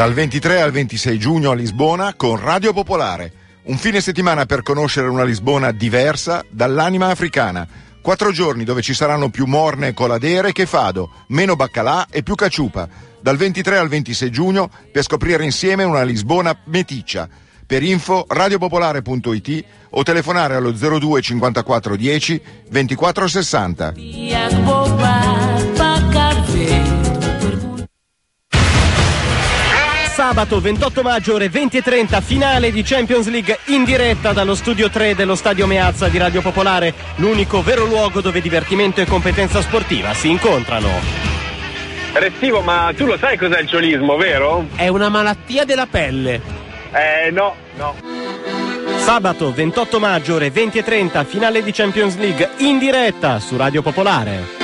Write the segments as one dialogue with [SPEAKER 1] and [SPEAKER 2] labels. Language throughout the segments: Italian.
[SPEAKER 1] Dal 23 al 26 giugno a Lisbona con Radio Popolare. Un fine settimana per conoscere una Lisbona diversa dall'anima africana. Quattro giorni dove ci saranno più morne coladere che fado, meno baccalà e più caciupa. Dal 23 al 26 giugno per scoprire insieme una Lisbona meticcia. Per info radiopopolare.it o telefonare allo 02 54 10 24 60.
[SPEAKER 2] Sabato 28 maggio ore 20 e 30 finale di Champions League in diretta dallo studio 3 dello Stadio Meazza di Radio Popolare, l'unico vero luogo dove divertimento e competenza sportiva si incontrano.
[SPEAKER 3] Restivo, ma tu lo sai cos'è il ciolismo, vero?
[SPEAKER 2] È una malattia della pelle.
[SPEAKER 3] Eh no, no.
[SPEAKER 2] Sabato 28 maggio ore 20 e 30 finale di Champions League in diretta su Radio Popolare.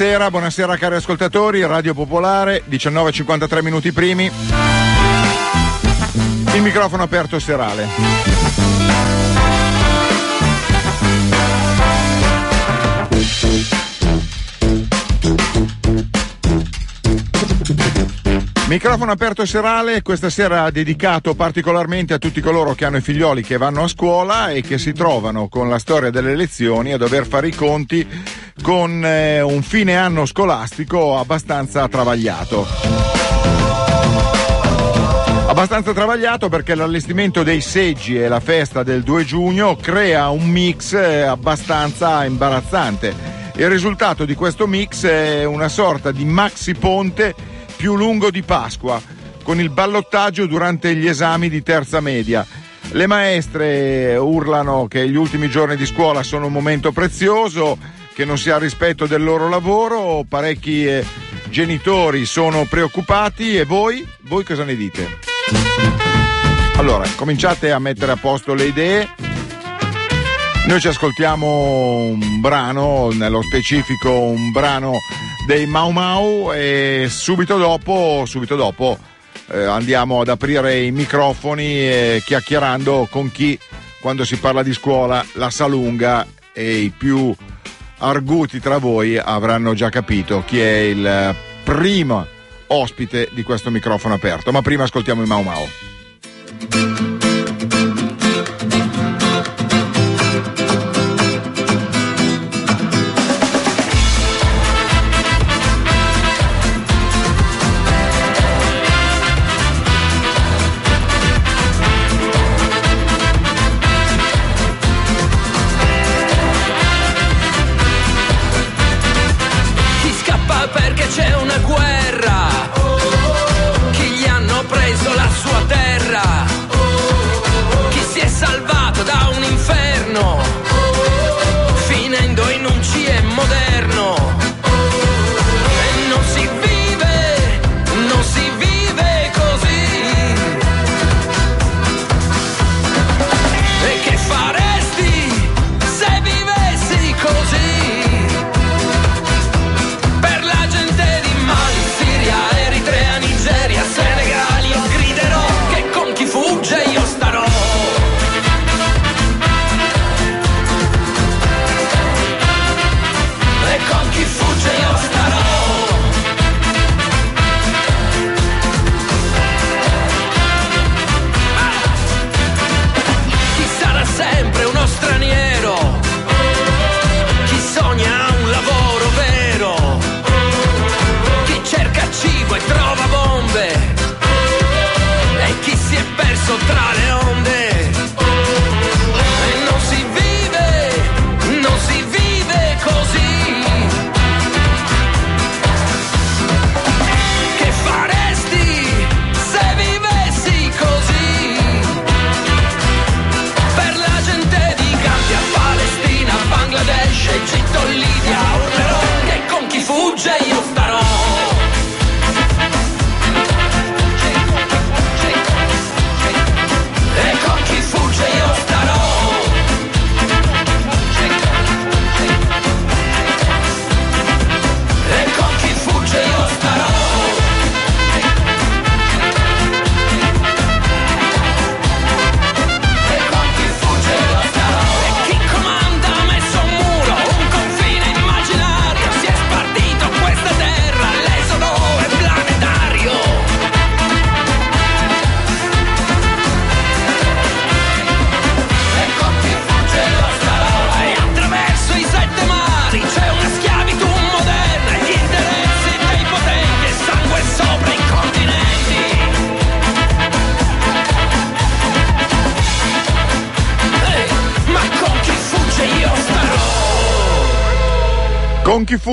[SPEAKER 1] Buonasera, buonasera cari ascoltatori, Radio Popolare, 19.53 minuti primi. Il microfono aperto serale. Microfono aperto serale, questa sera dedicato particolarmente a tutti coloro che hanno i figlioli che vanno a scuola e che si trovano con la storia delle lezioni a dover fare i conti con eh, un fine anno scolastico abbastanza travagliato. Abbastanza travagliato perché l'allestimento dei seggi e la festa del 2 giugno crea un mix eh, abbastanza imbarazzante. Il risultato di questo mix è una sorta di maxi ponte più lungo di Pasqua, con il ballottaggio durante gli esami di terza media. Le maestre urlano che gli ultimi giorni di scuola sono un momento prezioso, che non si ha rispetto del loro lavoro, parecchi eh, genitori sono preoccupati e voi? Voi cosa ne dite? Allora, cominciate a mettere a posto le idee. Noi ci ascoltiamo un brano, nello specifico un brano dei Mau Mau e subito dopo, subito dopo eh, andiamo ad aprire i microfoni eh, chiacchierando con chi quando si parla di scuola la sa lunga e i più arguti tra voi avranno già capito chi è il primo ospite di questo microfono aperto. Ma prima ascoltiamo i Mau Mau.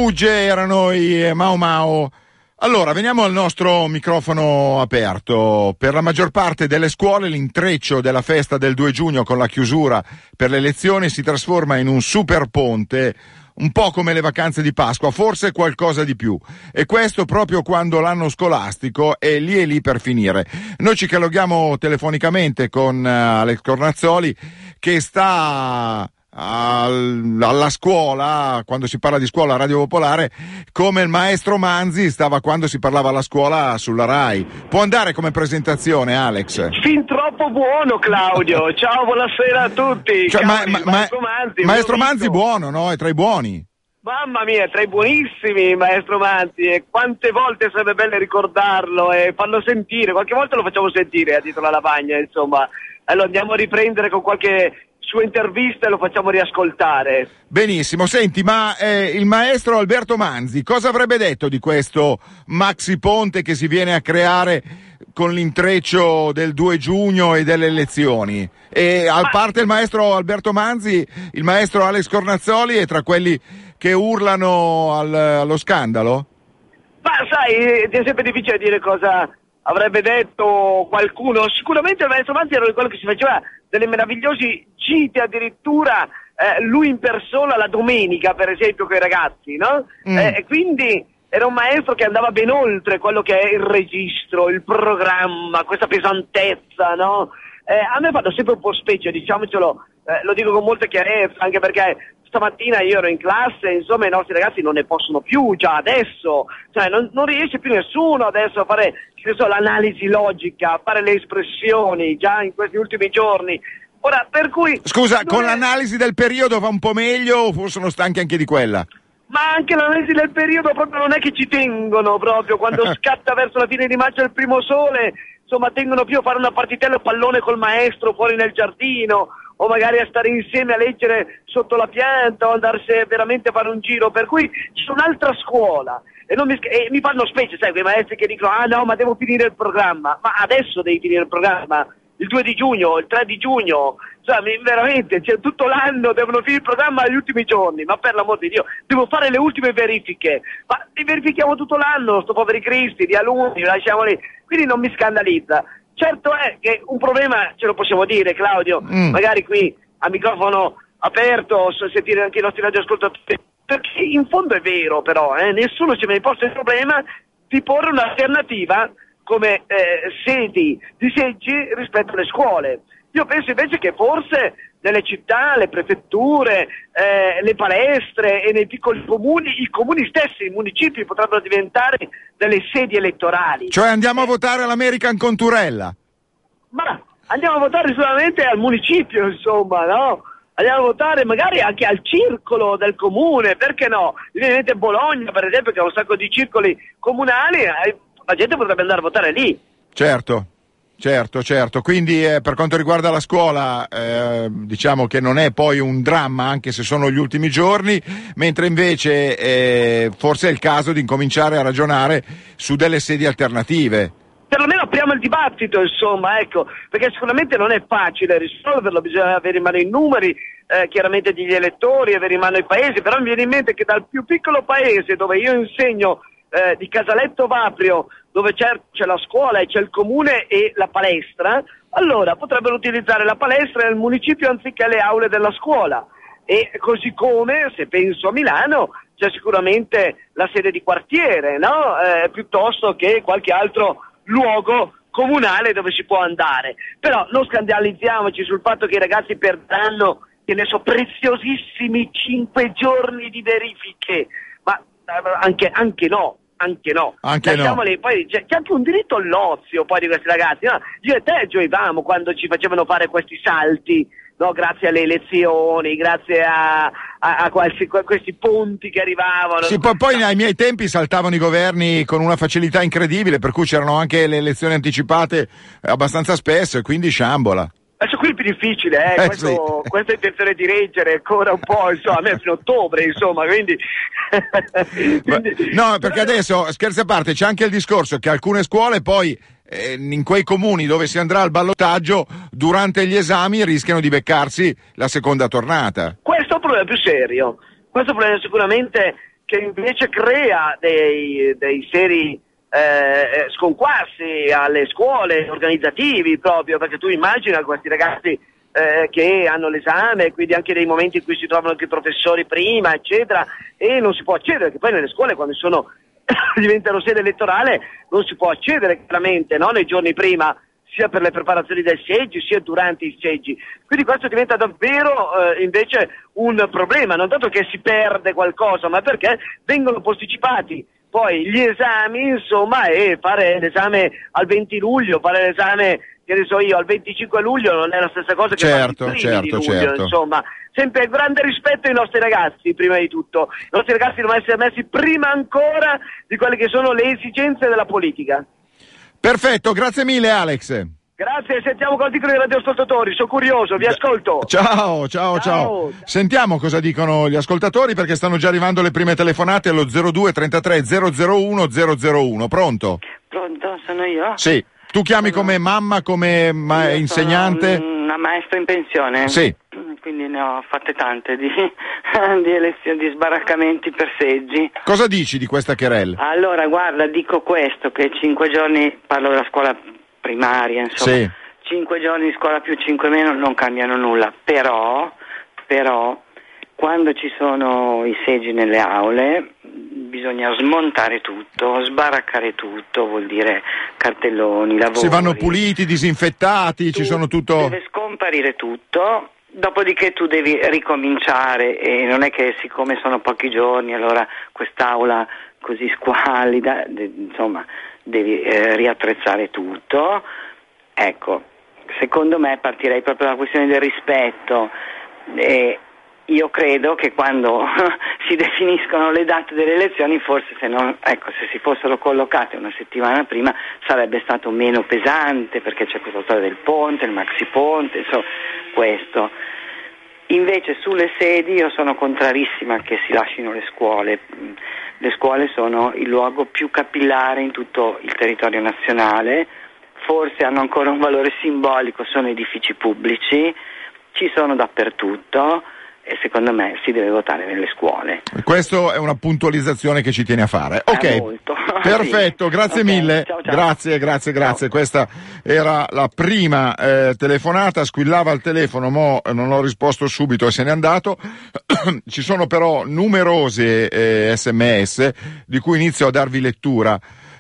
[SPEAKER 1] Fugge erano i Mao Mao. Allora, veniamo al nostro microfono aperto. Per la maggior parte delle scuole l'intreccio della festa del 2 giugno con la chiusura per le lezioni si trasforma in un super ponte un po' come le vacanze di Pasqua, forse qualcosa di più. E questo proprio quando l'anno scolastico è lì e lì per finire. Noi ci colleghiamo telefonicamente con uh, Alex Cornazzoli che sta alla scuola, quando si parla di scuola a Radio Popolare, come il maestro Manzi stava quando si parlava alla scuola sulla RAI. Può andare come presentazione, Alex?
[SPEAKER 3] Fin troppo buono, Claudio. Ciao, buonasera a tutti.
[SPEAKER 1] Cioè, ma, ma, maestro Manzi, maestro Manzi buono, no? È tra i buoni.
[SPEAKER 3] Mamma mia, tra i buonissimi, maestro Manzi, e quante volte sarebbe bello ricordarlo e farlo sentire, qualche volta lo facciamo sentire a dietro la lavagna, insomma. Allora andiamo a riprendere con qualche sua intervista e lo facciamo riascoltare.
[SPEAKER 1] Benissimo, senti, ma eh, il maestro Alberto Manzi cosa avrebbe detto di questo maxi ponte che si viene a creare con l'intreccio del 2 giugno e delle elezioni? E a parte il maestro Alberto Manzi, il maestro Alex Cornazzoli è tra quelli che urlano al, allo scandalo?
[SPEAKER 3] Ma sai, è sempre difficile dire cosa avrebbe detto qualcuno. Sicuramente il maestro Manzi era quello che si faceva delle meravigliosi gite addirittura eh, lui in persona la domenica, per esempio, con i ragazzi, no? Mm. Eh, e quindi era un maestro che andava ben oltre quello che è il registro, il programma, questa pesantezza, no? Eh, a me fanno sempre un po' specie, diciamocelo, eh, lo dico con molta chiarezza, anche perché stamattina io ero in classe, insomma i nostri ragazzi non ne possono più già adesso, cioè non, non riesce più nessuno adesso a fare so, l'analisi logica, fare le espressioni già in questi ultimi giorni. Ora, per cui...
[SPEAKER 1] Scusa, con è... l'analisi del periodo va un po' meglio o sono stanchi anche di quella?
[SPEAKER 3] Ma anche l'analisi del periodo proprio non è che ci tengono proprio, quando scatta verso la fine di maggio il primo sole, insomma tengono più a fare una partitella pallone col maestro fuori nel giardino o magari a stare insieme a leggere sotto la pianta o andarsi veramente a fare un giro, per cui c'è un'altra scuola e, mi, e mi, fanno specie, sai, quei maestri che dicono ah no ma devo finire il programma, ma adesso devi finire il programma, il 2 di giugno, il 3 di giugno, cioè, veramente, cioè, tutto l'anno devono finire il programma agli ultimi giorni, ma per l'amor di Dio, devo fare le ultime verifiche, ma li verifichiamo tutto l'anno, sto poveri cristi, di alunni, lasciamoli, quindi non mi scandalizza. Certo è che un problema ce lo possiamo dire, Claudio, mm. magari qui a microfono aperto, sentire anche i nostri radioascoltatori, perché in fondo è vero però, eh, nessuno ci ha posto il problema di porre un'alternativa come eh, sedi di seggi rispetto alle scuole. Io penso invece che forse nelle città, le prefetture, eh, le palestre e nei piccoli comuni, i comuni stessi, i municipi potrebbero diventare delle sedi elettorali.
[SPEAKER 1] Cioè andiamo a votare all'American Conturella?
[SPEAKER 3] Ma andiamo a votare solamente al municipio, insomma, no? Andiamo a votare magari anche al circolo del comune, perché no? Mi Bologna, per esempio, che ha un sacco di circoli comunali, eh, la gente potrebbe andare a votare lì.
[SPEAKER 1] Certo. Certo, certo, quindi eh, per quanto riguarda la scuola eh, diciamo che non è poi un dramma anche se sono gli ultimi giorni, mentre invece eh, forse è il caso di incominciare a ragionare su delle sedi alternative.
[SPEAKER 3] Perlomeno apriamo il dibattito, insomma, ecco, perché sicuramente non è facile risolverlo, bisogna avere in mano i numeri, eh, chiaramente degli elettori, avere in mano i paesi, però mi viene in mente che dal più piccolo paese dove io insegno eh, di Casaletto Vaprio dove c'è, c'è la scuola e c'è il comune e la palestra, allora potrebbero utilizzare la palestra nel municipio anziché le aule della scuola. E così come, se penso a Milano, c'è sicuramente la sede di quartiere, no? eh, piuttosto che qualche altro luogo comunale dove si può andare. Però non scandalizziamoci sul fatto che i ragazzi perderanno, che ne so, preziosissimi cinque giorni di verifiche, ma eh, anche, anche no, anche no.
[SPEAKER 1] Anche
[SPEAKER 3] no. Poi c'è, c'è, anche un diritto all'ozio poi di questi ragazzi. No? Io e te gioivamo quando ci facevano fare questi salti. No, grazie alle elezioni, grazie a, a, a, qualsi, a, questi ponti che arrivavano.
[SPEAKER 1] Sì, poi, poi ai miei tempi saltavano i governi con una facilità incredibile, per cui c'erano anche le elezioni anticipate abbastanza spesso e quindi sciambola.
[SPEAKER 3] Adesso qui è più difficile, eh, eh questo, sì. questa intenzione di reggere ancora un po', insomma, a me fino a ottobre, insomma, quindi...
[SPEAKER 1] quindi... No, perché adesso, scherzi a parte, c'è anche il discorso che alcune scuole poi eh, in quei comuni dove si andrà al ballottaggio durante gli esami rischiano di beccarsi la seconda tornata.
[SPEAKER 3] Questo è un problema più serio. Questo è un problema sicuramente che invece crea dei, dei seri eh, sconquassi alle scuole organizzativi proprio, perché tu immagina questi ragazzi eh, che hanno l'esame, quindi anche dei momenti in cui si trovano anche i professori prima, eccetera, e non si può accedere, perché poi nelle scuole quando sono, diventano sede elettorale non si può accedere chiaramente no? nei giorni prima sia per le preparazioni del seggi sia durante i seggi. Quindi questo diventa davvero eh, invece un problema, non tanto che si perde qualcosa, ma perché vengono posticipati poi gli esami, insomma, e fare l'esame al 20 luglio, fare l'esame che ne so io, al 25 luglio non è la stessa cosa che
[SPEAKER 1] certo, certo,
[SPEAKER 3] luglio,
[SPEAKER 1] certo.
[SPEAKER 3] insomma. Sempre grande rispetto ai nostri ragazzi, prima di tutto. I nostri ragazzi devono essere messi prima ancora di quelle che sono le esigenze della politica.
[SPEAKER 1] Perfetto, grazie mille Alex.
[SPEAKER 3] Grazie, sentiamo cosa dicono i radioascoltatori, sono curioso, vi ascolto.
[SPEAKER 1] Ciao, ciao, ciao,
[SPEAKER 3] Ciao.
[SPEAKER 1] Sentiamo cosa dicono gli ascoltatori perché stanno già arrivando le prime telefonate allo 02 33 001 001. Pronto?
[SPEAKER 4] Pronto, sono io?
[SPEAKER 1] Sì. Tu chiami come mamma, come ma- insegnante?
[SPEAKER 4] Una maestra in pensione.
[SPEAKER 1] Sì.
[SPEAKER 4] Quindi ne ho fatte tante di, di elezioni, di sbaraccamenti per seggi.
[SPEAKER 1] Cosa dici di questa querel?
[SPEAKER 4] Allora, guarda, dico questo, che cinque giorni, parlo della scuola primaria, insomma,
[SPEAKER 1] Sì.
[SPEAKER 4] cinque giorni di scuola più cinque meno non cambiano nulla, però, però, quando ci sono i seggi nelle aule bisogna smontare tutto, sbaraccare tutto, vuol dire cartelloni, lavori.
[SPEAKER 1] Si vanno puliti, disinfettati, ci
[SPEAKER 4] Tu-
[SPEAKER 1] sono tutto...
[SPEAKER 4] Deve scomparire tutto, dopodiché tu devi ricominciare e non è che siccome sono pochi giorni allora quest'aula così squallida, de- insomma, devi eh, riattrezzare tutto. Ecco, secondo me partirei proprio dalla questione del rispetto. E io credo che quando si definiscono le date delle elezioni, forse se, non- ecco, se si fossero collocate una settimana prima sarebbe stato meno pesante perché c'è questa storia del ponte, il maxi ponte, insomma, questo. Invece sulle sedi io sono contrarissima che si lasciino le scuole. Mm, Le scuole sono il luogo più capillare in tutto il territorio nazionale, forse hanno ancora un valore simbolico, sono edifici pubblici, ci sono dappertutto e secondo me si deve votare nelle scuole.
[SPEAKER 1] Questa è una puntualizzazione che ci tiene a fare.
[SPEAKER 4] Eh,
[SPEAKER 1] Ok,
[SPEAKER 4] molto.
[SPEAKER 1] perfetto,
[SPEAKER 4] Sì.
[SPEAKER 1] grazie
[SPEAKER 4] Ok,
[SPEAKER 1] mille.
[SPEAKER 4] ciao, ciao.
[SPEAKER 1] Grazie, grazie, grazie.
[SPEAKER 4] Ciao.
[SPEAKER 1] Questa era la prima eh, telefonata, squillava il telefono, mo non ho risposto subito e se n'è andato. ci sono però numerose eh, sms di cui inizio a darvi lettura.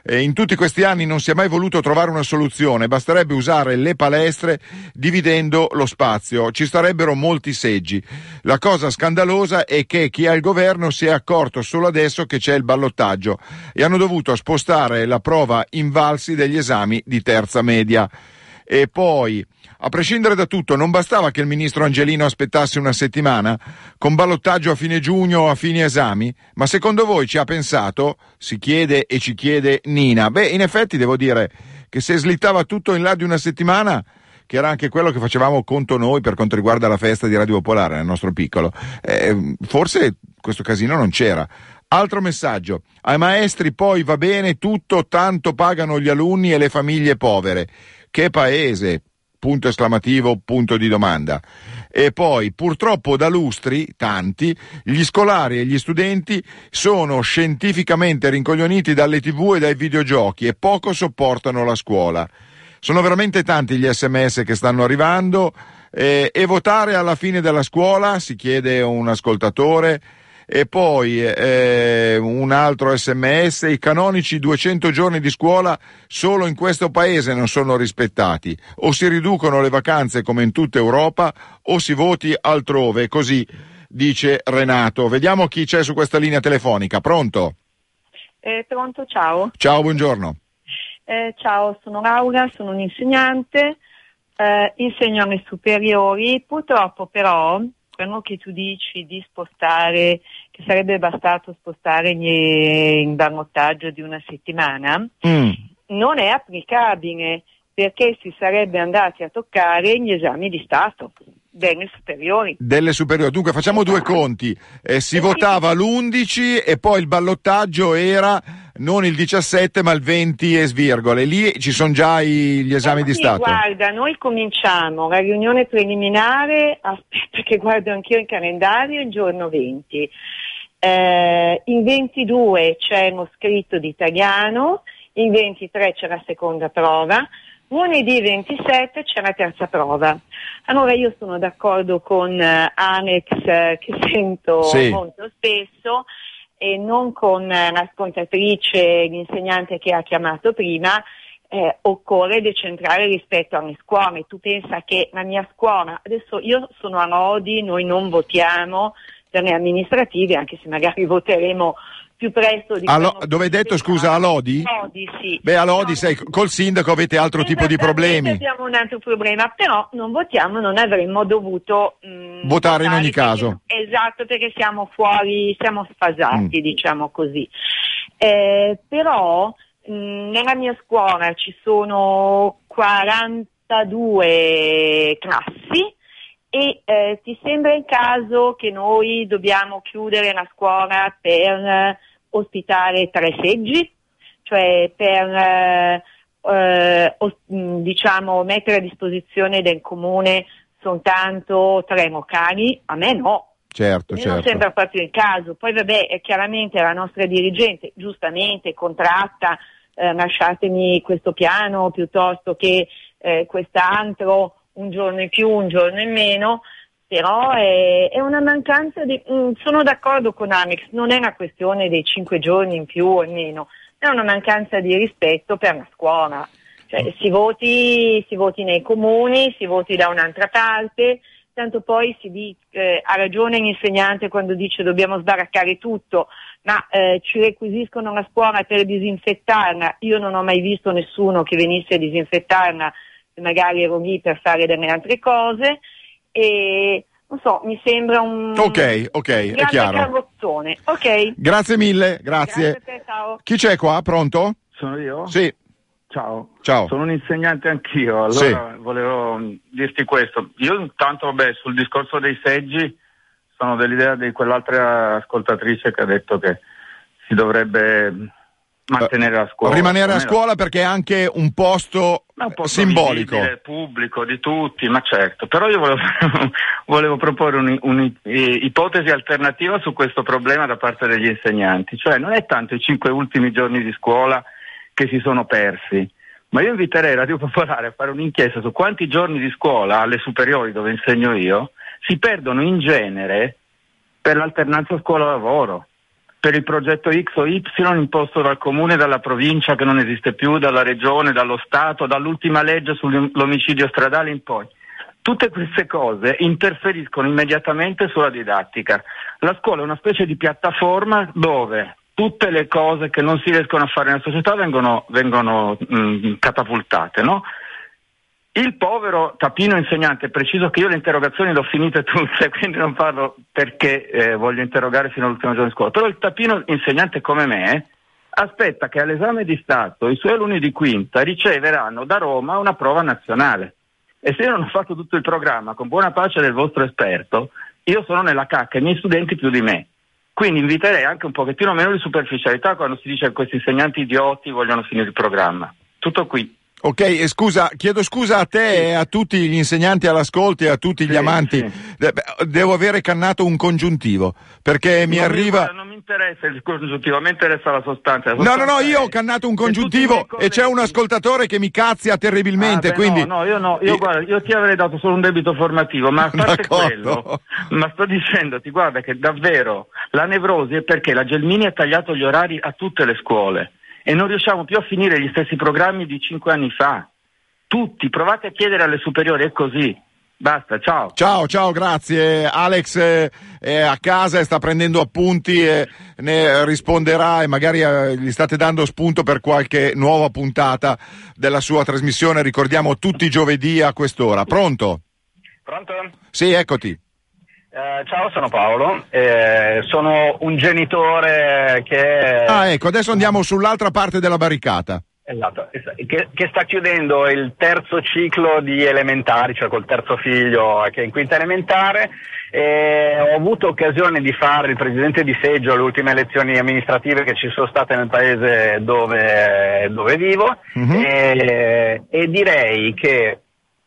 [SPEAKER 1] In tutti questi anni non si è mai voluto trovare una soluzione, basterebbe usare le palestre dividendo lo spazio, ci starebbero molti seggi. La cosa scandalosa è che chi ha il governo si è accorto solo adesso che c'è il ballottaggio e hanno dovuto spostare la prova invalsi degli esami di terza media. E poi, a prescindere da tutto, non bastava che il ministro Angelino aspettasse una settimana, con ballottaggio a fine giugno o a fine esami? Ma secondo voi ci ha pensato? Si chiede e ci chiede Nina. Beh, in effetti devo dire che se slittava tutto in là di una settimana, che era anche quello che facevamo conto noi per quanto riguarda la festa di Radio Popolare nel nostro piccolo, eh, forse questo casino non c'era. Altro messaggio, ai maestri poi va bene tutto, tanto pagano gli alunni e le famiglie povere. Che paese? Punto esclamativo, punto di domanda. E poi, purtroppo da lustri, tanti, gli scolari e gli studenti sono scientificamente rincoglioniti dalle tv e dai videogiochi e poco sopportano la scuola. Sono veramente tanti gli sms che stanno arrivando. Eh, e votare alla fine della scuola, si chiede un ascoltatore. E poi eh, un altro sms, i canonici 200 giorni di scuola solo in questo paese non sono rispettati, o si riducono le vacanze come in tutta Europa o si voti altrove, così dice Renato. Vediamo chi c'è su questa linea telefonica, pronto?
[SPEAKER 5] Eh, pronto, ciao.
[SPEAKER 1] Ciao, buongiorno.
[SPEAKER 5] Eh, ciao, sono Laura, sono un'insegnante, eh, insegno alle superiori. Purtroppo però, quello che tu dici di spostare, che sarebbe bastato spostare gli- in ballottaggio di una settimana,
[SPEAKER 1] Mm.
[SPEAKER 5] non è applicabile perché si sarebbe andati a toccare gli esami di Stato delle superiori.
[SPEAKER 1] Delle superiori. Dunque facciamo due conti. Eh, si
[SPEAKER 5] Eh,
[SPEAKER 1] votava l'11 e poi il ballottaggio era non il 17 ma il 20 e svirgole. Lì ci sono già i- gli esami
[SPEAKER 5] Eh,
[SPEAKER 1] di
[SPEAKER 5] sì,
[SPEAKER 1] Stato.
[SPEAKER 5] Guarda, noi cominciamo la riunione preliminare, aspetta che guardo anch'io il calendario, il giorno 20.
[SPEAKER 6] Eh, in 22 c'è uno scritto di italiano, in 23 c'è la seconda prova, lunedì 27 c'è la terza prova. Allora io sono d'accordo con eh, Alex eh, che sento
[SPEAKER 1] Sì.
[SPEAKER 6] molto spesso e non con eh, l'ascoltatrice, l'insegnante che ha chiamato prima, eh, occorre decentrare rispetto alle scuole. Tu pensa che la mia scuola, adesso io sono a Lodi, noi non votiamo le amministrative, anche se magari voteremo più presto di
[SPEAKER 1] Allo- dove hai detto, scusa, a Lodi?
[SPEAKER 6] Lodi, sì.
[SPEAKER 1] Beh, a Lodi
[SPEAKER 6] No,
[SPEAKER 1] sei, col sindaco avete altro tipo di problemi.
[SPEAKER 6] Abbiamo un altro problema, però non votiamo, non avremmo dovuto mm,
[SPEAKER 1] Votare in ogni
[SPEAKER 6] perché-
[SPEAKER 1] caso.
[SPEAKER 6] esatto, perché siamo fuori, siamo
[SPEAKER 1] Mm.
[SPEAKER 6] sfasati, diciamo così. Eh, però mm, nella mia scuola ci sono 42 classi e eh, ti sembra il caso che noi dobbiamo chiudere la scuola per eh, ospitare tre seggi? Cioè per eh, eh, os- mh, diciamo, mettere a disposizione del comune soltanto tre locali? A me no.
[SPEAKER 1] Certo,
[SPEAKER 6] me non
[SPEAKER 1] certo.
[SPEAKER 6] sembra proprio il caso. Poi vabbè, chiaramente la nostra dirigente giustamente contratta, eh, lasciatemi questo piano piuttosto che eh, quest'altro, un giorno in più, un giorno in meno, però è, è una mancanza di... mm, sono d'accordo con Amex, non è una questione dei cinque giorni in più o in meno, è una mancanza di rispetto per la scuola. Cioè, si, voti, si voti nei comuni, si voti da un'altra parte, tanto poi si dice, eh, ha ragione l'insegnante quando dice dobbiamo sbaraccare tutto, ma eh, ci requisiscono la scuola per disinfettarla. Io non ho mai visto nessuno che venisse a disinfettarla, magari ero lì per fare delle altre cose e non so, mi sembra un
[SPEAKER 1] Ok, ok, è chiaro.
[SPEAKER 6] carrozzone. Ok.
[SPEAKER 1] Grazie mille, grazie.
[SPEAKER 6] Grazie a te, ciao.
[SPEAKER 1] Chi c'è qua? Pronto?
[SPEAKER 7] Sono io?
[SPEAKER 1] Sì,
[SPEAKER 7] Ciao.
[SPEAKER 1] ciao.
[SPEAKER 7] Sono un insegnante anch'io, allora volevo mm, dirti questo. Io intanto, vabbè, sul discorso dei seggi sono dell'idea di quell'altra ascoltatrice che ha detto che si dovrebbe mm, mantenere la scuola.
[SPEAKER 1] Rimanere a scuola perché è anche un posto
[SPEAKER 7] Ma un posto
[SPEAKER 1] simbolico.
[SPEAKER 7] visibile, pubblico, di tutti, ma certo. Però io volevo, volevo proporre un'ipotesi alternativa su questo problema da parte degli insegnanti. Cioè non è tanto i cinque ultimi giorni di scuola che si sono persi, ma io inviterei Radio Popolare a fare un'inchiesta su quanti giorni di scuola alle superiori dove insegno io si perdono in genere per l'alternanza scuola-lavoro per il progetto X o Y imposto dal comune, dalla provincia che non esiste più, dalla regione, dallo Stato, dall'ultima legge sull'omicidio stradale in poi. Tutte queste cose interferiscono immediatamente sulla didattica. La scuola è una specie di piattaforma dove tutte le cose che non si riescono a fare nella società vengono, vengono mh, catapultate, no? Il povero tapino insegnante, preciso che io le interrogazioni le ho finite tutte, quindi non parlo perché eh, voglio interrogare fino all'ultimo giorno di scuola, però il tapino insegnante come me aspetta che all'esame di Stato i suoi alunni di quinta riceveranno da Roma una prova nazionale. E se io non ho fatto tutto il programma con buona pace del vostro esperto, io sono nella cacca, i miei studenti più di me. Quindi inviterei anche un pochettino meno di superficialità quando si dice che questi insegnanti idioti vogliono finire il programma. Tutto qui.
[SPEAKER 1] Ok, e scusa, chiedo scusa a te e a tutti gli insegnanti all'ascolto e a tutti gli
[SPEAKER 7] Sì,
[SPEAKER 1] amanti.
[SPEAKER 7] sì.
[SPEAKER 1] Devo avere cannato un congiuntivo perché mi
[SPEAKER 7] Non
[SPEAKER 1] arriva.
[SPEAKER 7] non mi interessa il congiuntivo, a me interessa la sostanza. La
[SPEAKER 1] No, no, no,
[SPEAKER 7] sostanza
[SPEAKER 1] io ho cannato un congiuntivo e c'è un ascoltatore che mi cazzia terribilmente,
[SPEAKER 7] Ah, beh,
[SPEAKER 1] quindi...
[SPEAKER 7] No, no, io no, io, guarda, io ti avrei dato solo un debito formativo, ma a parte
[SPEAKER 1] D'accordo.
[SPEAKER 7] quello, ma sto dicendoti, guarda che davvero la nevrosi è perché la Gelmini ha tagliato gli orari a tutte le scuole e non riusciamo più a finire gli stessi programmi di cinque anni fa. Tutti, provate a chiedere alle superiori, è così. Basta, ciao.
[SPEAKER 1] Ciao, ciao, grazie. Alex eh, è a casa e sta prendendo appunti e ne risponderà e magari eh, gli state dando spunto per qualche nuova puntata della sua trasmissione. Ricordiamo tutti i giovedì a quest'ora. Pronto?
[SPEAKER 8] Pronto?
[SPEAKER 1] Sì, eccoti.
[SPEAKER 8] Eh, ciao, sono Paolo, eh, sono un genitore che,
[SPEAKER 1] Ah, ecco, adesso andiamo sull'altra parte della barricata.
[SPEAKER 8] esatto, che, che sta chiudendo il terzo ciclo di elementari, cioè col terzo figlio che è in quinta elementare. Ho avuto occasione di fare il presidente di seggio alle ultime elezioni amministrative che ci sono state nel paese dove, dove vivo
[SPEAKER 1] Mhm.
[SPEAKER 8] e, e direi che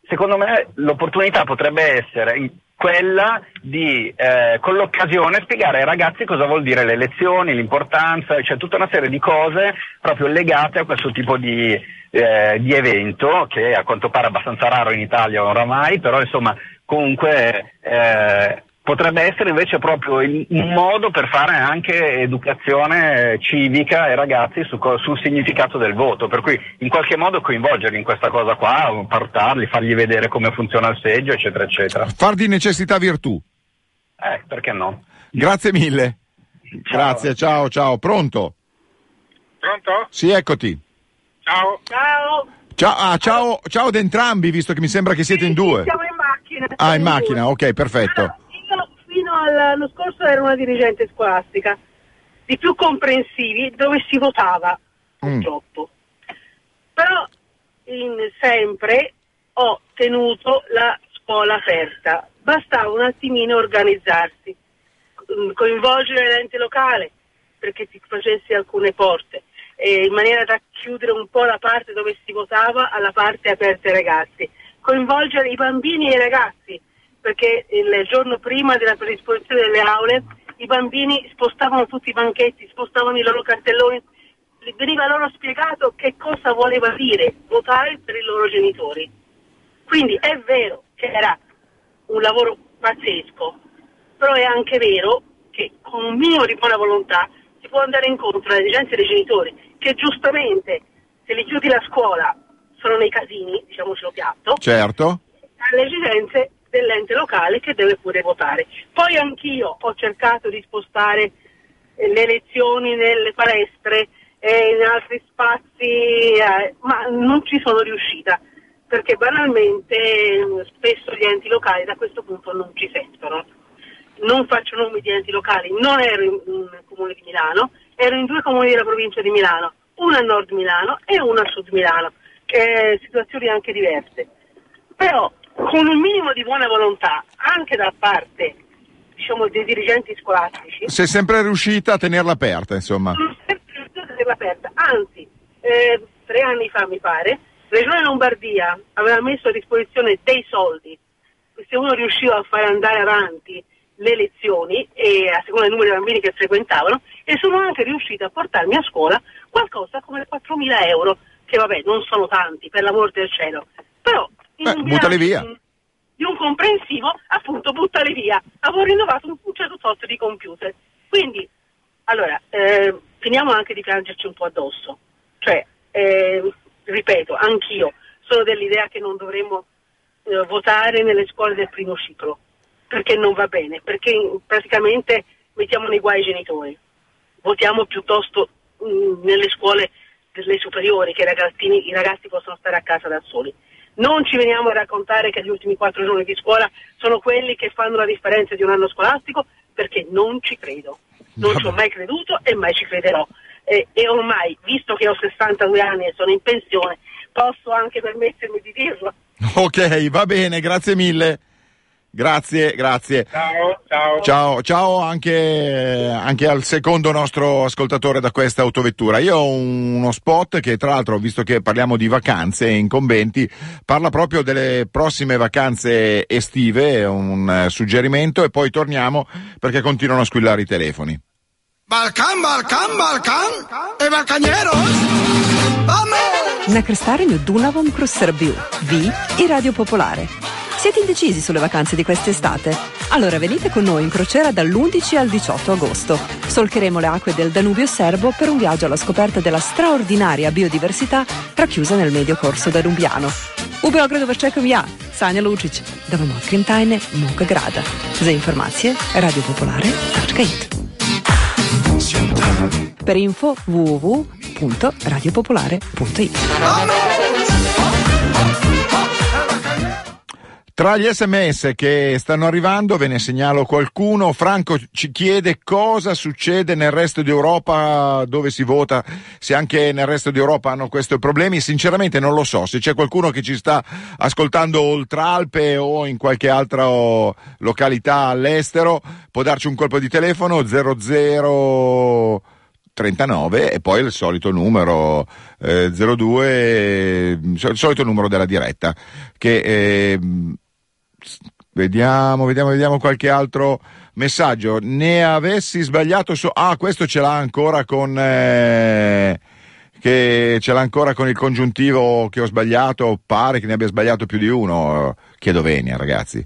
[SPEAKER 8] secondo me l'opportunità potrebbe essere
[SPEAKER 9] quella di eh, con l'occasione spiegare ai ragazzi cosa vuol dire le elezioni, l'importanza, cioè tutta una serie di cose proprio legate a questo tipo di, eh, di evento che a quanto pare è abbastanza raro in Italia oramai, però insomma comunque eh, potrebbe essere invece proprio un modo per fare anche educazione civica ai ragazzi su, sul significato del voto, per cui in qualche modo coinvolgerli in questa cosa qua, portarli, fargli vedere come funziona il seggio, eccetera, eccetera.
[SPEAKER 1] Far di necessità virtù.
[SPEAKER 9] Eh, perché no?
[SPEAKER 1] Grazie mille. Ciao. Grazie, ciao, ciao. Pronto?
[SPEAKER 10] Pronto?
[SPEAKER 1] Sì, eccoti.
[SPEAKER 10] Ciao.
[SPEAKER 5] Ciao.
[SPEAKER 1] Ciao, ah, ciao, ciao ad entrambi, visto che mi sembra che siete
[SPEAKER 5] sì,
[SPEAKER 1] in due.
[SPEAKER 5] Siamo in macchina.
[SPEAKER 1] Ah, in macchina, ok, perfetto.
[SPEAKER 5] All'anno scorso ero una dirigente scolastica, di più comprensivi, dove si votava, purtroppo. Mm. Però in sempre ho tenuto la scuola aperta, bastava un attimino organizzarsi, coinvolgere l'ente locale perché ti facessi alcune porte, eh, in maniera da chiudere un po' la parte dove si votava alla parte aperta ai ragazzi, coinvolgere i bambini e i ragazzi, perché il giorno prima della predisposizione delle aule i bambini spostavano tutti i banchetti, spostavano i loro cartelloni, veniva loro spiegato che cosa voleva dire votare per i loro genitori. Quindi è vero che era un lavoro pazzesco, però è anche vero che con un minimo di buona volontà si può andare incontro alle esigenze dei genitori che giustamente se li chiudi la scuola sono nei casini, diciamocelo piatto,
[SPEAKER 1] certo.
[SPEAKER 5] alle esigenze dell'ente locale che deve pure votare. Poi anch'io ho cercato di spostare eh, le elezioni nelle palestre e in altri spazi, eh, ma non ci sono riuscita perché banalmente spesso gli enti locali da questo punto non ci sentono. Non faccio nomi di enti locali, non ero in un comune di Milano, ero in due comuni della provincia di Milano, una a nord Milano e una a sud Milano, che situazioni anche diverse. Però con un minimo di buona volontà, anche da parte diciamo, dei dirigenti scolastici.
[SPEAKER 1] Sei sempre riuscita a tenerla aperta, insomma.
[SPEAKER 5] Sono sempre riuscita a tenerla aperta, anzi, eh, tre anni fa mi pare, Regione Lombardia aveva messo a disposizione dei soldi, se uno riusciva a fare andare avanti le lezioni e a seconda del numero di bambini che frequentavano e sono anche riuscita a portarmi a scuola qualcosa come 4.000 euro, che vabbè non sono tanti per l'amor del cielo, però
[SPEAKER 1] eh, buttali via.
[SPEAKER 5] Di un comprensivo, appunto, buttali via. Avevo rinnovato un, un certo tot di computer. Quindi, allora, eh, finiamo anche di piangerci un po' addosso. Cioè, eh, ripeto, anch'io sono dell'idea che non dovremmo eh, votare nelle scuole del primo ciclo, perché non va bene, perché praticamente mettiamo nei guai i genitori. Votiamo piuttosto mh, mm, nelle scuole delle superiori, che i, ragazzini, i ragazzi possono stare a casa da soli. Non ci veniamo a raccontare che gli ultimi quattro giorni di scuola sono quelli che fanno la differenza di un anno scolastico, perché non ci credo. Non ci ho mai creduto e mai ci crederò. Eh, e ormai, visto che ho 62 anni e sono in pensione, posso anche permettermi di dirlo.
[SPEAKER 1] Ok, va bene, grazie mille. Grazie, grazie.
[SPEAKER 10] Ciao, ciao.
[SPEAKER 1] Ciao, ciao anche, anche, al secondo nostro ascoltatore da questa autovettura. Io ho uno spot che tra l'altro, visto che parliamo di vacanze e incombenti, parla proprio delle prossime vacanze estive, un suggerimento e poi torniamo perché continuano a squillare i telefoni.
[SPEAKER 11] Balcan, Balcan, Balcan e Balcanieros. Amen.
[SPEAKER 12] Na krstarenju Dunavom kroz Srbiju, vi i Radio Popolare. Siete indecisi sulle vacanze di quest'estate? Allora venite con noi in crociera dall'11 al 18 agosto. Solcheremo le acque del Danubio serbo per un viaggio alla scoperta della straordinaria biodiversità racchiusa nel medio corso danubiano. U Beogradu čekam ja, Sanja Lučić, da vam otkrim tajne moga grada. Za informacije radiopopolare.it Per info www.radiopopolare.it
[SPEAKER 1] Tra gli sms che stanno arrivando ve ne segnalo qualcuno. Franco ci chiede cosa succede nel resto d'Europa dove si vota, se anche nel resto d'Europa hanno questi problemi. Sinceramente non lo so, se c'è qualcuno che ci sta ascoltando oltre Alpe o in qualche altra località all'estero, può darci un colpo di telefono 00 39 e poi il solito numero eh, 02, il solito numero della diretta che eh, Vediamo, vediamo, vediamo qualche altro messaggio. Ne avessi sbagliato su... Ah, questo ce l'ha ancora con... Eh, che ce l'ha ancora con il congiuntivo che ho sbagliato, pare che ne abbia sbagliato più di uno. Chiedo venia, ragazzi.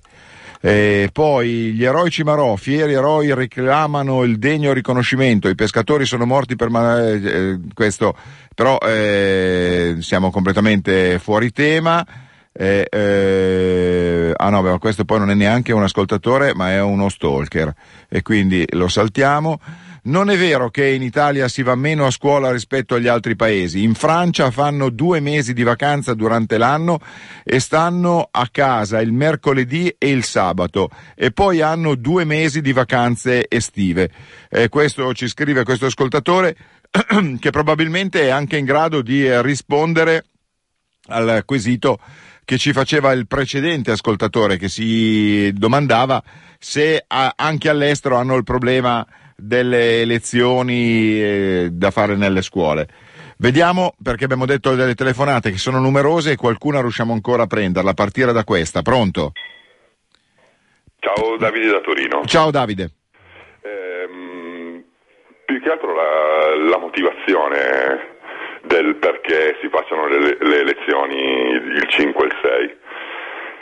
[SPEAKER 1] E poi gli eroi Cimarò, fieri eroi reclamano il degno riconoscimento, i pescatori sono morti per ma- eh, questo, però eh, siamo completamente fuori tema. Eh, eh, ah no, beh, questo poi non è neanche un ascoltatore, ma è uno stalker e quindi lo saltiamo. Non è vero che in Italia si va meno a scuola rispetto agli altri paesi. In Francia fanno due mesi di vacanza durante l'anno e stanno a casa il mercoledì e il sabato e poi hanno due mesi di vacanze estive. Eh, questo ci scrive questo ascoltatore che probabilmente è anche in grado di eh, rispondere al quesito che ci faceva il precedente ascoltatore che si domandava se a, anche all'estero hanno il problema delle elezioni eh, da fare nelle scuole. Vediamo perché abbiamo detto delle telefonate che sono numerose e qualcuna riusciamo ancora a prenderla a partire da questa. Pronto?
[SPEAKER 13] Ciao Davide da Torino.
[SPEAKER 1] Ciao Davide.
[SPEAKER 13] Ehm, più che altro la, la motivazione del perché si facciano le, le elezioni il 5 e il 6.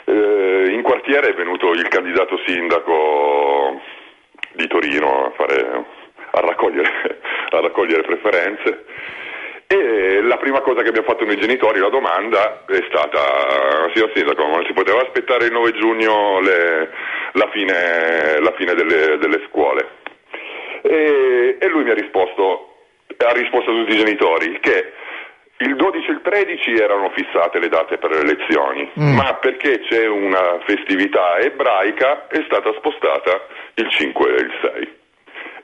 [SPEAKER 13] Eh, in quartiere è venuto il candidato sindaco di Torino a, fare, a, raccogliere, a raccogliere preferenze e la prima cosa che abbiamo fatto noi genitori, la domanda è stata, signor Sindaco, non si poteva aspettare il 9 giugno le, la fine, la fine delle, delle, scuole? E, e, lui mi ha risposto, ha risposto a tutti i genitori che il 12 e il 13 erano fissate le date per le elezioni, mm. ma perché c'è una festività ebraica è stata spostata il 5 e il 6.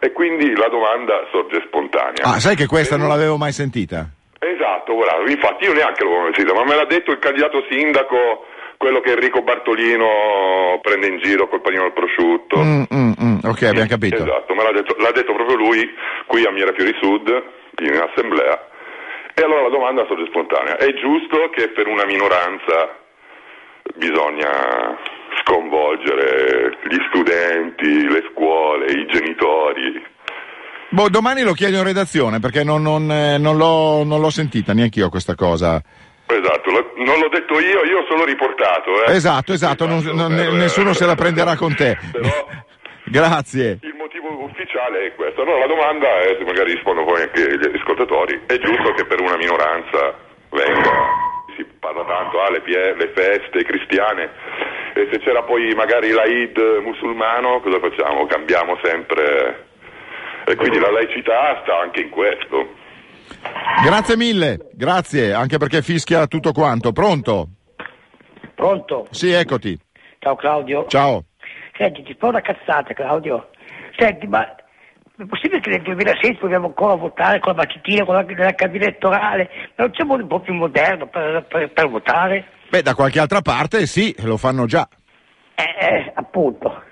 [SPEAKER 13] E quindi la domanda sorge spontanea.
[SPEAKER 1] Ah, sai che questa non l'avevo mai sentita?
[SPEAKER 13] Esatto, bravo. Infatti io neanche l'avevo mai sentita, ma me l'ha detto il candidato sindaco, quello che Enrico Bartolino prende in giro col panino al prosciutto.
[SPEAKER 1] Mm, mm. Ok, abbiamo capito.
[SPEAKER 13] Esatto, me l'ha detto, l'ha detto proprio lui qui a Mirafiori Sud, in assemblea. E allora la domanda sorge spontanea. È giusto che per una minoranza bisogna sconvolgere gli studenti, le scuole, i genitori.
[SPEAKER 1] Boh, domani lo chiedo in redazione perché non, non, eh, non, l'ho, non l'ho, sentita neanche io questa cosa.
[SPEAKER 13] Esatto, lo, non l'ho detto io, io ho solo riportato. Eh.
[SPEAKER 1] Esatto, esatto, esatto per, nessuno se la prenderà con te.
[SPEAKER 13] Però
[SPEAKER 1] Grazie.
[SPEAKER 13] Il motivo ufficiale è questo. Allora la domanda è, magari rispondono poi anche gli ascoltatori, è giusto che per una minoranza venga si parla tanto, ah, le, pie- le feste cristiane, e se c'era poi magari l'Aid musulmano, cosa facciamo? Cambiamo sempre. E quindi la laicità sta anche in questo.
[SPEAKER 1] Grazie mille, grazie, anche perché fischia tutto quanto. Pronto?
[SPEAKER 14] Pronto?
[SPEAKER 1] Sì, eccoti.
[SPEAKER 14] Ciao Claudio.
[SPEAKER 1] Ciao.
[SPEAKER 14] Senti, ti fa una cazzata Claudio. Senti, ma è possibile che nel 2016 proviamo ancora a votare con la mattina, con la, la cabina elettorale? Non c'è un modo un po' più moderno per, per, per, votare?
[SPEAKER 1] Beh, da qualche altra parte sì, lo fanno già.
[SPEAKER 14] Eh, eh appunto.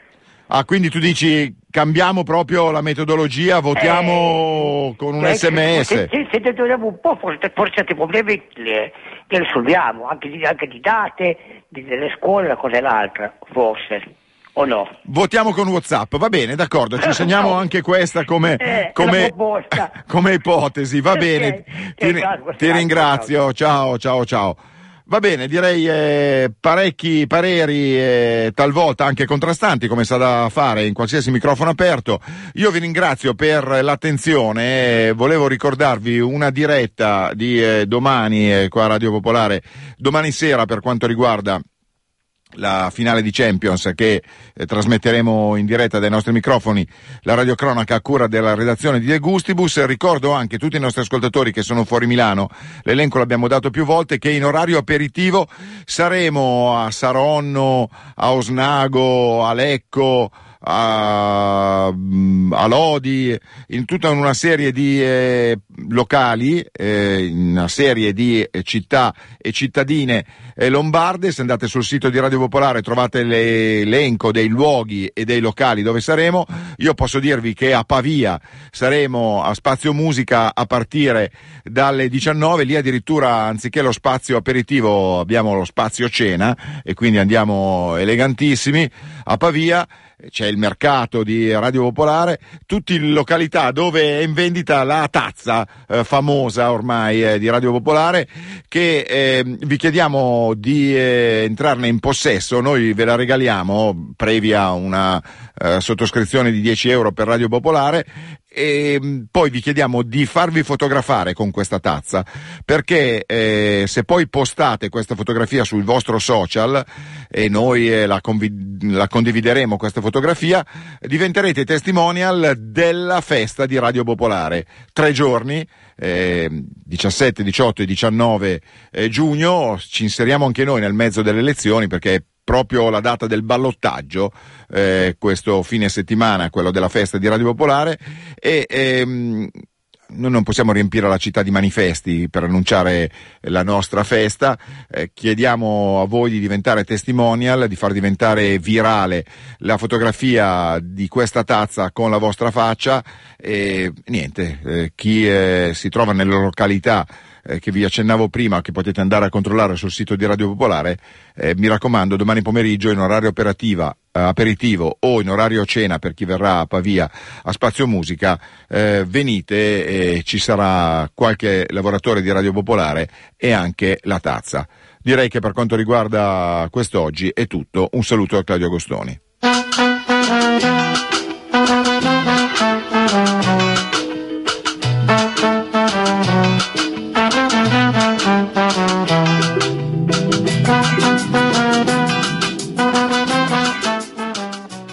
[SPEAKER 1] Ah, quindi tu dici cambiamo proprio la metodologia, votiamo eh, con un sms.
[SPEAKER 14] Se, se, se dobbiamo un po', forse, forse certi problemi li, risolviamo, anche di, anche di date, di, delle scuole, una cosa e l'altra, forse o no?
[SPEAKER 1] Votiamo con Whatsapp, va bene, d'accordo, ci segniamo anche questa come,
[SPEAKER 14] eh,
[SPEAKER 1] come, come ipotesi, va bene, ti, ti ringrazio, ciao, ciao, ciao. Va bene, direi eh, parecchi pareri, eh, talvolta anche contrastanti, come sa da fare in qualsiasi microfono aperto. Io vi ringrazio per l'attenzione. Eh, volevo ricordarvi una diretta di eh, domani eh, qua a Radio Popolare, domani sera per quanto riguarda la finale di Champions che eh, trasmetteremo in diretta dai nostri microfoni, la radiocronaca a cura della redazione di De Gustibus. Ricordo anche tutti i nostri ascoltatori che sono fuori Milano, l'elenco l'abbiamo dato più volte, che in orario aperitivo saremo a Saronno, a Osnago, a Lecco, a, mm, a Lodi, in tutta una serie di eh, locali, eh, in una serie di eh, città e cittadine eh, lombarde. Se andate sul sito di Radio Popolare trovate l'elenco dei luoghi e dei locali dove saremo. Io posso dirvi che a Pavia saremo a Spazio Musica a partire dalle 19, lì addirittura anziché lo spazio aperitivo abbiamo lo spazio cena e quindi andiamo elegantissimi a Pavia c'è il mercato di Radio Popolare, tutte le località dove è in vendita la tazza eh, famosa ormai eh, di Radio Popolare che eh, vi chiediamo di eh, entrarne in possesso, noi ve la regaliamo previa una eh, sottoscrizione di 10 euro per Radio Popolare e mm, poi vi chiediamo di farvi fotografare con questa tazza perché eh, se poi postate questa fotografia sul vostro social e noi eh, la, convi- la, condivideremo questa fotografia diventerete testimonial della festa di Radio Popolare. Tre giorni eh, 17, 18 e 19 eh, giugno ci inseriamo anche noi nel mezzo delle elezioni perché proprio la data del ballottaggio, eh, questo fine settimana, quello della festa di Radio Popolare, e ehm, noi non possiamo riempire la città di manifesti per annunciare la nostra festa, eh, chiediamo a voi di diventare testimonial, di far diventare virale la fotografia di questa tazza con la vostra faccia. E niente, eh, chi eh, si trova nelle località eh, che vi accennavo prima, che potete andare a controllare sul sito di Radio Popolare, eh, mi raccomando, domani pomeriggio in orario operativa, eh, aperitivo o in orario cena per chi verrà a Pavia a Spazio Musica, eh, venite e ci sarà qualche lavoratore di Radio Popolare e anche la tazza. Direi che per quanto riguarda quest'oggi è tutto. Un saluto a Claudio Agostoni.